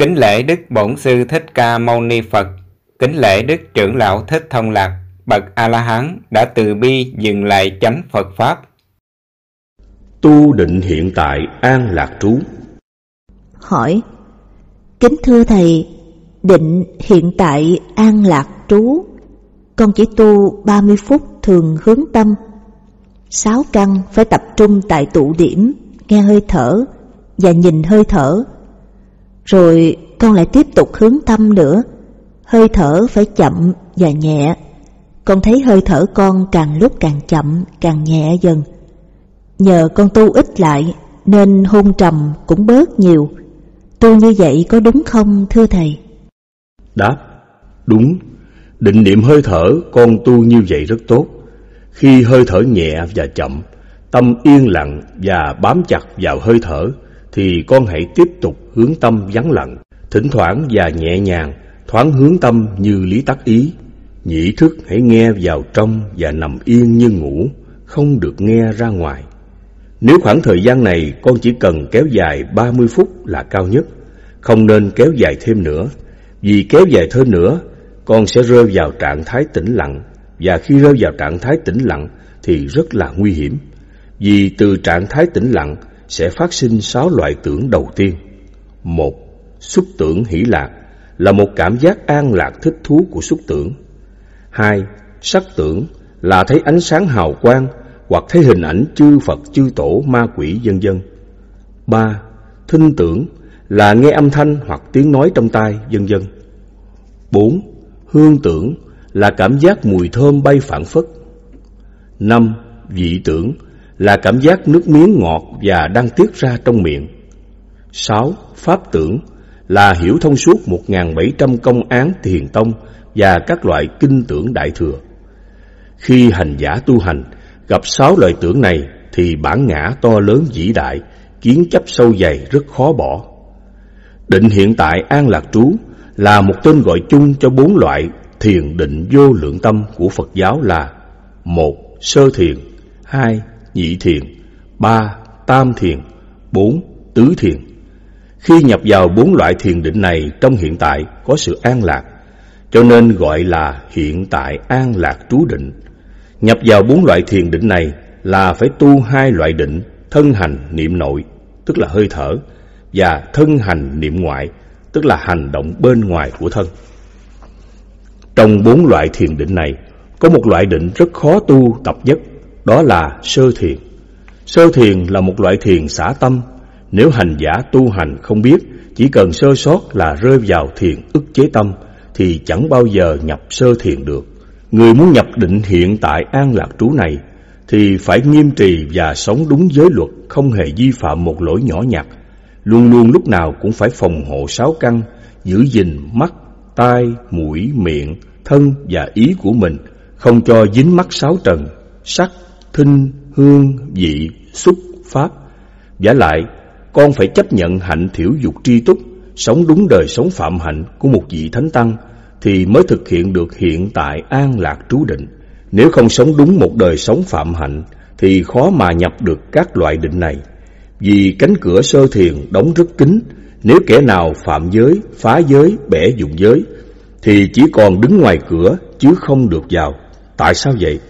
Kính lễ Đức Bổn Sư Thích Ca Mâu Ni Phật, kính lễ Đức Trưởng Lão Thích Thông Lạc, bậc A-la-hán đã từ bi dừng lại chánh Phật Pháp. Tu định hiện tại an lạc trú. Hỏi Kính thưa Thầy, định hiện tại an lạc trú Con chỉ tu 30 phút thường hướng tâm. Sáu căn phải tập trung tại tụ điểm, nghe hơi thở và nhìn hơi thở rồi con lại tiếp tục hướng tâm nữa. Hơi thở phải chậm và nhẹ. Con thấy hơi thở con càng lúc càng chậm, càng nhẹ dần. Nhờ con tu ít lại Nên hôn trầm cũng bớt nhiều. Tu như vậy có đúng không thưa Thầy? Đáp Đúng. Định niệm hơi thở con tu như vậy rất tốt. Khi hơi thở nhẹ và chậm Tâm yên lặng và bám chặt vào hơi thở thì con hãy tiếp tục hướng tâm vắng lặng, thỉnh thoảng và nhẹ nhàng, thoáng hướng tâm như lý tắc ý. Nhĩ thức hãy nghe vào trong và nằm yên như ngủ, không được nghe ra ngoài. Nếu khoảng thời gian này con chỉ cần kéo dài 30 phút là cao nhất, không nên kéo dài thêm nữa. Vì kéo dài thêm nữa, con sẽ rơi vào trạng thái tĩnh lặng, và khi rơi vào trạng thái tĩnh lặng thì rất là nguy hiểm. Vì từ trạng thái tĩnh lặng sẽ phát sinh sáu loại tưởng đầu tiên. Một, xúc tưởng hỷ lạc là một cảm giác an lạc thích thú của xúc tưởng. Hai, sắc tưởng là thấy ánh sáng hào quang hoặc thấy hình ảnh chư Phật, chư Tổ, ma quỷ vân vân. Ba, thinh tưởng là nghe âm thanh hoặc tiếng nói trong tai vân vân. Bốn, hương tưởng là cảm giác mùi thơm bay phản phất. Năm, vị tưởng là cảm giác nước miếng ngọt và đang tiết ra trong miệng. 6. Pháp tưởng là hiểu thông suốt 1.700 công án thiền tông và các loại kinh tưởng đại thừa. Khi hành giả tu hành gặp sáu loại tưởng này thì bản ngã to lớn vĩ đại, kiến chấp sâu dày rất khó bỏ. Định hiện tại an lạc trú là một tên gọi chung cho bốn loại thiền định vô lượng tâm của Phật giáo là một Sơ thiền, hai nhị thiền, ba tam thiền, bốn tứ thiền. Khi nhập vào bốn loại thiền định này trong hiện tại có sự an lạc, cho nên gọi là hiện tại an lạc trú định. Nhập vào bốn loại thiền định này là phải tu hai loại định thân hành niệm nội, tức là hơi thở, và thân hành niệm ngoại, tức là hành động bên ngoài của thân. Trong bốn loại thiền định này, có một loại định rất khó tu tập nhất đó là sơ thiền. Sơ thiền là một loại thiền xả tâm. Nếu hành giả tu hành không biết, chỉ cần sơ sót là rơi vào thiền ức chế tâm, thì chẳng bao giờ nhập sơ thiền được. Người muốn nhập định hiện tại an lạc trú này, thì phải nghiêm trì và sống đúng giới luật, không hề vi phạm một lỗi nhỏ nhặt. Luôn luôn lúc nào cũng phải phòng hộ sáu căn, giữ gìn mắt, tai, mũi, miệng, thân và ý của mình, không cho dính mắc sáu trần, sắc, thinh, hương, vị, xúc, pháp. Giả lại, con phải chấp nhận hạnh thiểu dục tri túc, sống đúng đời sống phạm hạnh của một vị thánh tăng, thì mới thực hiện được hiện tại an lạc trú định. Nếu không sống đúng một đời sống phạm hạnh, thì khó mà nhập được các loại định này. Vì cánh cửa sơ thiền đóng rất kín, nếu kẻ nào phạm giới, phá giới, bẻ dụng giới, thì chỉ còn đứng ngoài cửa chứ không được vào. Tại sao vậy?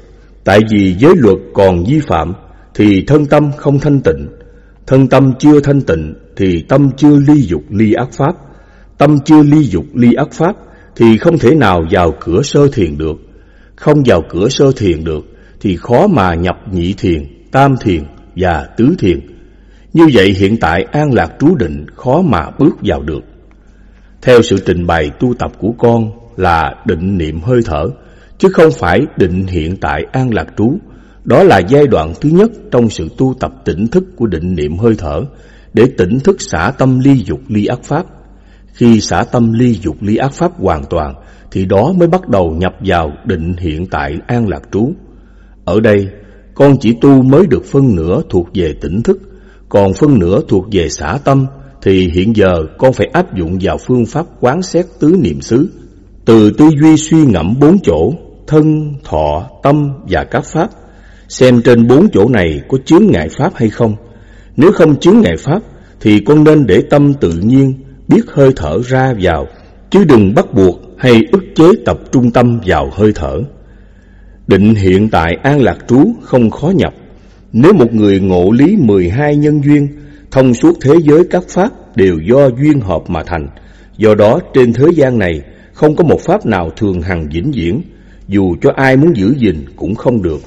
Tại vì giới luật còn vi phạm thì thân tâm không thanh tịnh, thân tâm chưa thanh tịnh thì tâm chưa ly dục ly ác pháp, tâm chưa ly dục ly ác pháp thì không thể nào vào cửa sơ thiền được, không vào cửa sơ thiền được thì khó mà nhập nhị thiền, tam thiền và tứ thiền. Như vậy hiện tại an lạc trú định khó mà bước vào được. Theo sự trình bày tu tập của con là định niệm hơi thở, chứ không phải định hiện tại an lạc trú. Đó là giai đoạn thứ nhất trong sự tu tập tỉnh thức của định niệm hơi thở, để tỉnh thức xả tâm ly dục ly ác pháp. Khi xả tâm ly dục ly ác pháp hoàn toàn, thì đó mới bắt đầu nhập vào định hiện tại an lạc trú. Ở đây, con chỉ tu mới được phân nửa thuộc về tỉnh thức, còn phân nửa thuộc về xả tâm, thì hiện giờ con phải áp dụng vào phương pháp quán xét tứ niệm xứ. Từ tư duy suy ngẫm bốn chỗ thân, thọ, tâm và các pháp, xem trên bốn chỗ này có chướng ngại pháp hay không. Nếu không chướng ngại pháp, thì con nên để tâm tự nhiên biết hơi thở ra vào, chứ đừng bắt buộc hay ức chế tập trung tâm vào hơi thở. Định hiện tại an lạc trú không khó nhập. Nếu một người ngộ lý 12 nhân duyên, thông suốt thế giới các pháp đều do duyên hợp mà thành. Do đó trên thế gian này không có một pháp nào thường hằng vĩnh viễn, dù cho ai muốn giữ gìn cũng không được.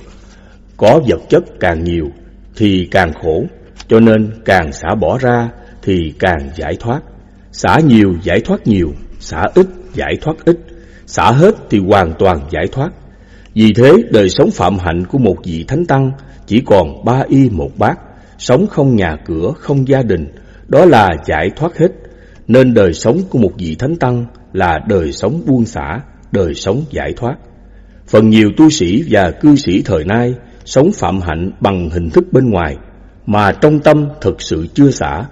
Có vật chất càng nhiều thì càng khổ, cho nên càng xả bỏ ra thì càng giải thoát. Xả nhiều giải thoát nhiều, xả ít giải thoát ít, xả hết thì hoàn toàn giải thoát. Vì thế đời sống phạm hạnh của một vị thánh tăng chỉ còn ba y một bát, sống không nhà cửa, không gia đình, đó là giải thoát hết. Nên đời sống của một vị thánh tăng là đời sống buông xả, đời sống giải thoát. Phần nhiều tu sĩ và cư sĩ thời nay sống phạm hạnh bằng hình thức bên ngoài, mà trong tâm thực sự chưa xả,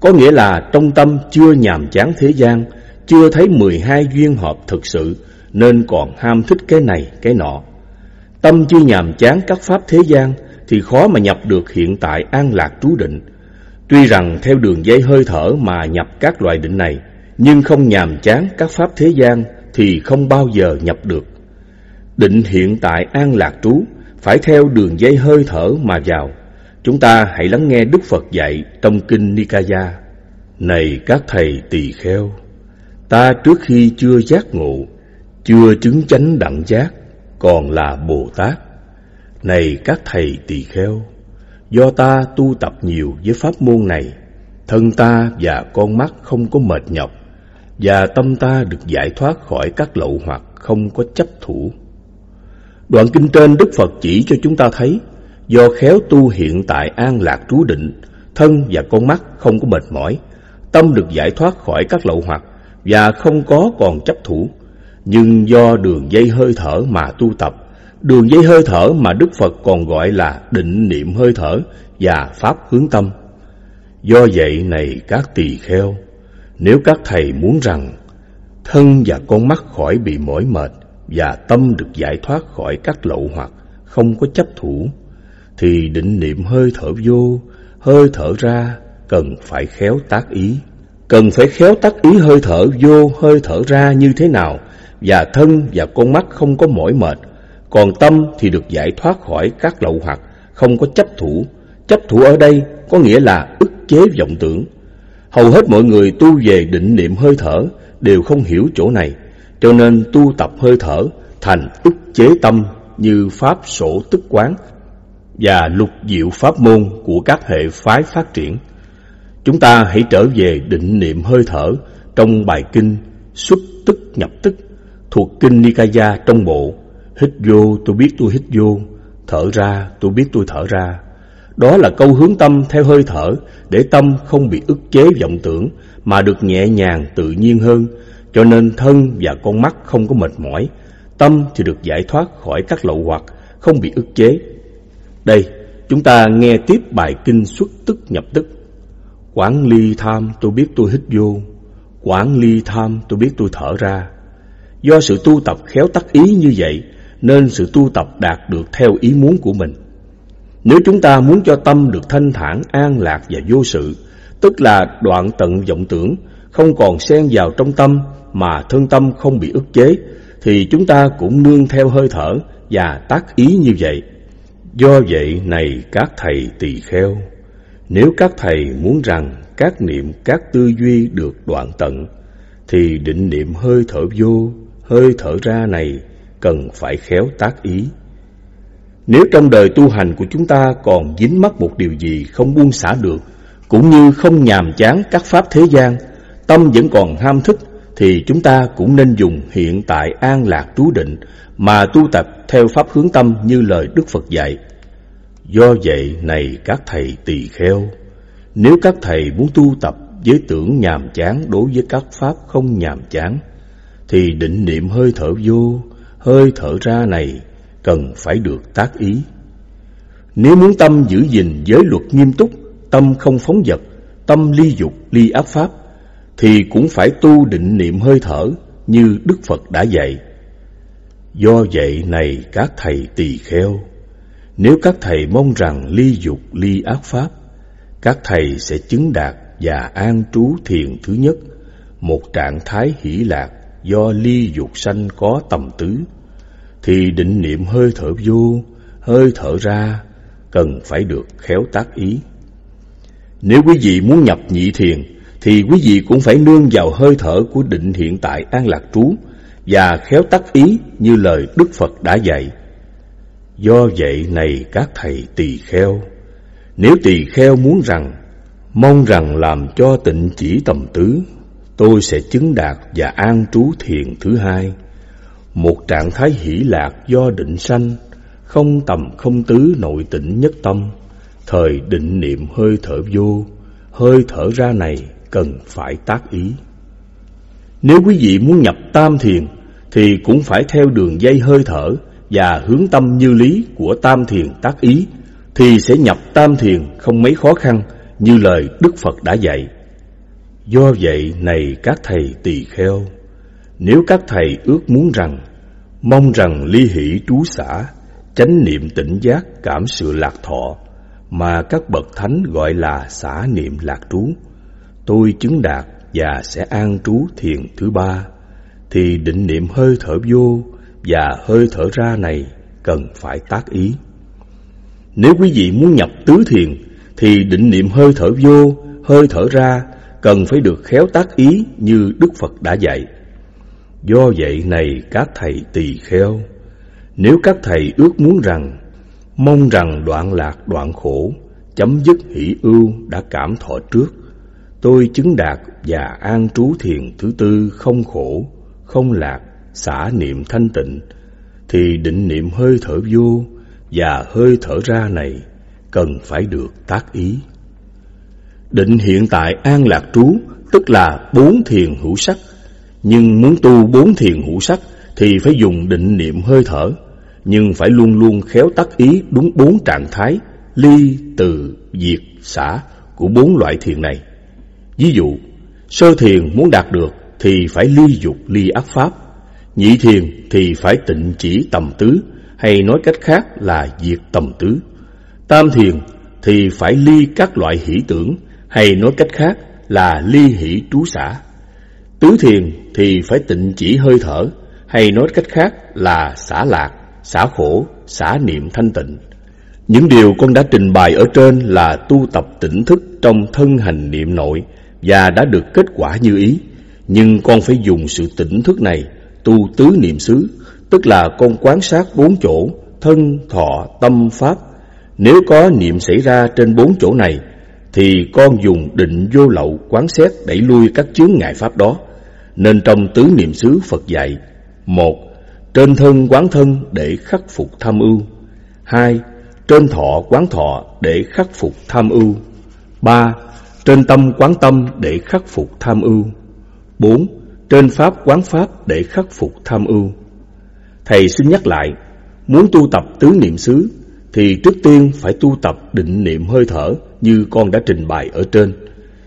có nghĩa là trong tâm chưa nhàm chán thế gian, chưa thấy 12 duyên hợp thực sự, nên còn ham thích cái này, cái nọ. Tâm chưa nhàm chán các pháp thế gian, thì khó mà nhập được hiện tại an lạc trú định. Tuy rằng theo đường dây hơi thở mà nhập các loại định này, nhưng không nhàm chán các pháp thế gian thì không bao giờ nhập được. Định hiện tại an lạc trú phải theo đường dây hơi thở mà vào. Chúng ta hãy lắng nghe Đức Phật dạy trong kinh Nikaya. Này các thầy tỳ kheo, ta trước khi chưa giác ngộ, chưa chứng chánh đẳng giác, còn là Bồ Tát. Này các thầy tỳ kheo, do ta tu tập nhiều với pháp môn này, thân ta và con mắt không có mệt nhọc, và tâm ta được giải thoát khỏi các lậu hoặc không có chấp thủ. Đoạn kinh trên Đức Phật chỉ cho chúng ta thấy, do khéo tu hiện tại an lạc trú định, thân và con mắt không có mệt mỏi, tâm được giải thoát khỏi các lậu hoặc và không có còn chấp thủ. Nhưng do đường dây hơi thở mà tu tập, đường dây hơi thở mà Đức Phật còn gọi là định niệm hơi thở và pháp hướng tâm. Do vậy này các tỳ kheo, nếu các thầy muốn rằng thân và con mắt khỏi bị mỏi mệt và tâm được giải thoát khỏi các lậu hoặc không có chấp thủ, thì định niệm hơi thở vô, hơi thở ra cần phải khéo tác ý. Cần phải khéo tác ý hơi thở vô, hơi thở ra như thế nào và thân và con mắt không có mỏi mệt, còn tâm thì được giải thoát khỏi các lậu hoặc, không có chấp thủ. Chấp thủ ở đây có nghĩa là ức chế vọng tưởng. Hầu hết mọi người tu về định niệm hơi thở đều không hiểu chỗ này, cho nên tu tập hơi thở thành ức chế tâm như pháp sổ tức quán và lục diệu pháp môn của các hệ phái phát triển. Chúng ta hãy trở về định niệm hơi thở trong bài kinh xuất tức nhập tức thuộc kinh Nikaya trong bộ hít vô tôi biết tôi hít vô, thở ra tôi biết tôi thở ra. Đó là câu hướng tâm theo hơi thở để tâm không bị ức chế vọng tưởng mà được nhẹ nhàng tự nhiên hơn, cho nên thân và con mắt không có mệt mỏi, tâm thì được giải thoát khỏi các lậu hoặc, không bị ức chế. Đây, chúng ta nghe tiếp bài kinh xuất tức nhập tức. Quảng ly tham tôi biết tôi hít vô, Quảng ly tham tôi biết tôi thở ra. Do sự tu tập khéo tắc ý như vậy, nên sự tu tập đạt được theo ý muốn của mình. Nếu chúng ta muốn cho tâm được thanh thản, an lạc và vô sự, tức là đoạn tận vọng tưởng, không còn xen vào trong tâm mà thân tâm không bị ức chế, thì chúng ta cũng nương theo hơi thở và tác ý như vậy. Do vậy này các thầy tỳ kheo, nếu các thầy muốn rằng các niệm các tư duy được đoạn tận, thì định niệm hơi thở vô, hơi thở ra này cần phải khéo tác ý. Nếu trong đời tu hành của chúng ta còn dính mắc một điều gì không buông xả được, cũng như không nhàm chán các pháp thế gian, tâm vẫn còn ham thức thì chúng ta cũng nên dùng hiện tại an lạc trú định mà tu tập theo pháp hướng tâm như lời Đức Phật dạy. Do vậy này các thầy tỳ kheo, nếu các thầy muốn tu tập với tưởng nhàm chán đối với các pháp không nhàm chán, thì định niệm hơi thở vô, hơi thở ra này cần phải được tác ý. Nếu muốn tâm giữ gìn giới luật nghiêm túc, tâm không phóng dật, tâm ly dục, ly ác pháp, thì cũng phải tu định niệm hơi thở như Đức Phật đã dạy. Do vậy này các thầy tỳ kheo, nếu các thầy mong rằng ly dục, ly ác pháp, các thầy sẽ chứng đạt và an trú thiền thứ nhất, một trạng thái hỷ lạc do ly dục sanh có tầm tứ, thì định niệm hơi thở vô, hơi thở ra cần phải được khéo tác ý. Nếu quý vị muốn nhập nhị thiền, thì quý vị cũng phải nương vào hơi thở của định hiện tại an lạc trú và khéo tác ý như lời Đức Phật đã dạy. Do vậy này các thầy tỳ kheo, nếu tỳ kheo muốn rằng, mong rằng làm cho tịnh chỉ tầm tứ, tôi sẽ chứng đạt và an trú thiền thứ hai, một trạng thái hỷ lạc do định sanh, không tầm không tứ nội tịnh nhất tâm, thời định niệm hơi thở vô, hơi thở ra này cần phải tác ý. Nếu quý vị muốn nhập tam thiền, thì cũng phải theo đường dây hơi thở và hướng tâm như lý của tam thiền tác ý, thì sẽ nhập tam thiền không mấy khó khăn như lời Đức Phật đã dạy. Do vậy này các thầy tỳ kheo, nếu các thầy ước muốn rằng, mong rằng ly hỷ trú xã, chánh niệm tỉnh giác cảm sự lạc thọ, mà các bậc thánh gọi là xả niệm lạc trú, tôi chứng đạt và sẽ an trú thiền thứ ba, thì định niệm hơi thở vô và hơi thở ra này cần phải tác ý. Nếu quý vị muốn nhập tứ thiền, thì định niệm hơi thở vô, hơi thở ra cần phải được khéo tác ý như Đức Phật đã dạy. Do vậy này các thầy tỳ kheo, nếu các thầy ước muốn rằng, mong rằng đoạn lạc đoạn khổ, chấm dứt hỷ ưu đã cảm thọ trước, tôi chứng đạt và an trú thiền thứ tư không khổ, không lạc, xả niệm thanh tịnh, thì định niệm hơi thở vô và hơi thở ra này cần phải được tác ý. Định hiện tại an lạc trú tức là bốn thiền hữu sắc, nhưng muốn tu bốn thiền hữu sắc thì phải dùng định niệm hơi thở, nhưng phải luôn luôn khéo tác ý đúng bốn trạng thái ly, từ, diệt, xả của bốn loại thiền này. Ví dụ, sơ thiền muốn đạt được thì phải ly dục ly ác pháp, nhị thiền thì phải tịnh chỉ tầm tứ, hay nói cách khác là diệt tầm tứ. Tam thiền thì phải ly các loại hỷ tưởng, hay nói cách khác là ly hỷ trú xả. Tứ thiền thì phải tịnh chỉ hơi thở, hay nói cách khác là xả lạc, xả khổ, xả niệm thanh tịnh. Những điều con đã trình bày ở trên là tu tập tỉnh thức trong thân hành niệm nội và đã được kết quả như ý. Nhưng con phải dùng sự tỉnh thức này tu tứ niệm xứ, tức là con quán sát bốn chỗ, thân, thọ, tâm, pháp. Nếu có niệm xảy ra trên bốn chỗ này, thì con dùng định vô lậu quán xét đẩy lui các chướng ngại pháp đó. Nên trong tứ niệm xứ Phật dạy, một Trên thân quán thân để khắc phục tham ưu. hai Trên thọ quán thọ để khắc phục tham ưu. ba trên tâm quán tâm để khắc phục tham ưu. bốn Trên pháp quán pháp để khắc phục tham ưu. Thầy xin nhắc lại, muốn tu tập tứ niệm xứ thì trước tiên phải tu tập định niệm hơi thở như con đã trình bày ở trên.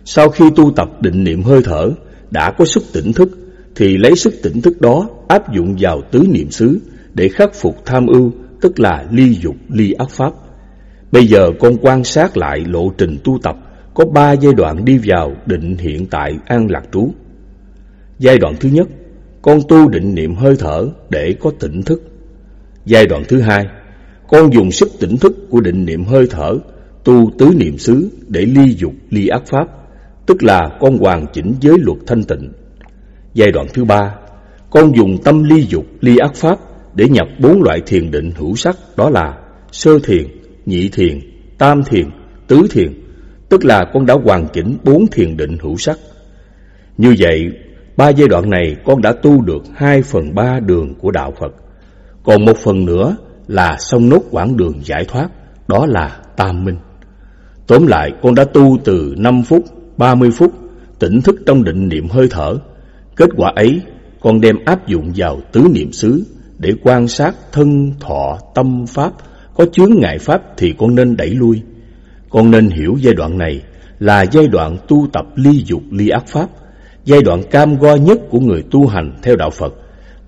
Sau khi tu tập định niệm hơi thở, đã có sức tỉnh thức, thì lấy sức tỉnh thức đó áp dụng vào tứ niệm xứ để khắc phục tham ưu, tức là ly dục, ly ác pháp. Bây giờ con quan sát lại lộ trình tu tập có ba giai đoạn đi vào định hiện tại an lạc trú. Giai đoạn thứ nhất, con tu định niệm hơi thở để có tỉnh thức. Giai đoạn thứ hai, con dùng sức tỉnh thức của định niệm hơi thở tu tứ niệm xứ để ly dục ly ác pháp, tức là con hoàn chỉnh giới luật thanh tịnh. Giai đoạn thứ ba, con dùng tâm ly dục ly ác pháp để nhập bốn loại thiền định hữu sắc đó là sơ thiền, nhị thiền, tam thiền, tứ thiền, tức là con đã hoàn chỉnh bốn thiền định hữu sắc. Như vậy, ba giai đoạn này con đã tu được hai phần ba đường của đạo Phật, còn một phần nữa là xong nốt quãng đường giải thoát, đó là tam minh. Tóm lại, con đã tu từ 5 phút, 30 phút, tỉnh thức trong định niệm hơi thở. Kết quả ấy, con đem áp dụng vào tứ niệm xứ để quan sát thân, thọ, tâm, pháp. Có chướng ngại pháp thì con nên đẩy lui. Con nên hiểu giai đoạn này là giai đoạn tu tập ly dục ly ác pháp, giai đoạn cam go nhất của người tu hành theo đạo Phật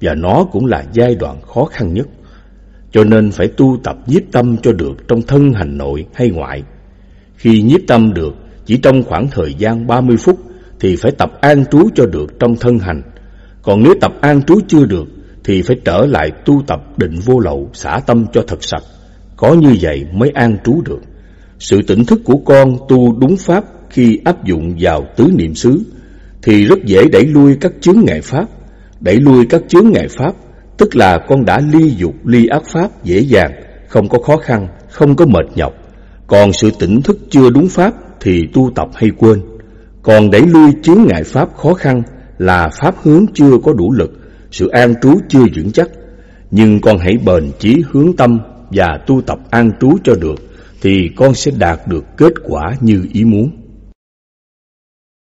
và nó cũng là giai đoạn khó khăn nhất. Cho nên phải tu tập nhiếp tâm cho được trong thân hành nội hay ngoại. Khi nhiếp tâm được, chỉ trong khoảng thời gian 30 phút thì phải tập an trú cho được trong thân hành. Còn nếu tập an trú chưa được thì phải trở lại tu tập định vô lậu, xả tâm cho thật sạch. Có như vậy mới an trú được. Sự tỉnh thức của con tu đúng pháp khi áp dụng vào tứ niệm xứ thì rất dễ đẩy lui các chướng ngại pháp. Đẩy lui các chướng ngại pháp tức là con đã ly dục ly ác pháp dễ dàng, không có khó khăn, không có mệt nhọc. Còn sự tỉnh thức chưa đúng pháp thì tu tập hay quên. Còn đẩy lui chướng ngại pháp khó khăn là pháp hướng chưa có đủ lực, sự an trú chưa vững chắc. Nhưng con hãy bền chí hướng tâm và tu tập an trú cho được thì con sẽ đạt được kết quả như ý muốn.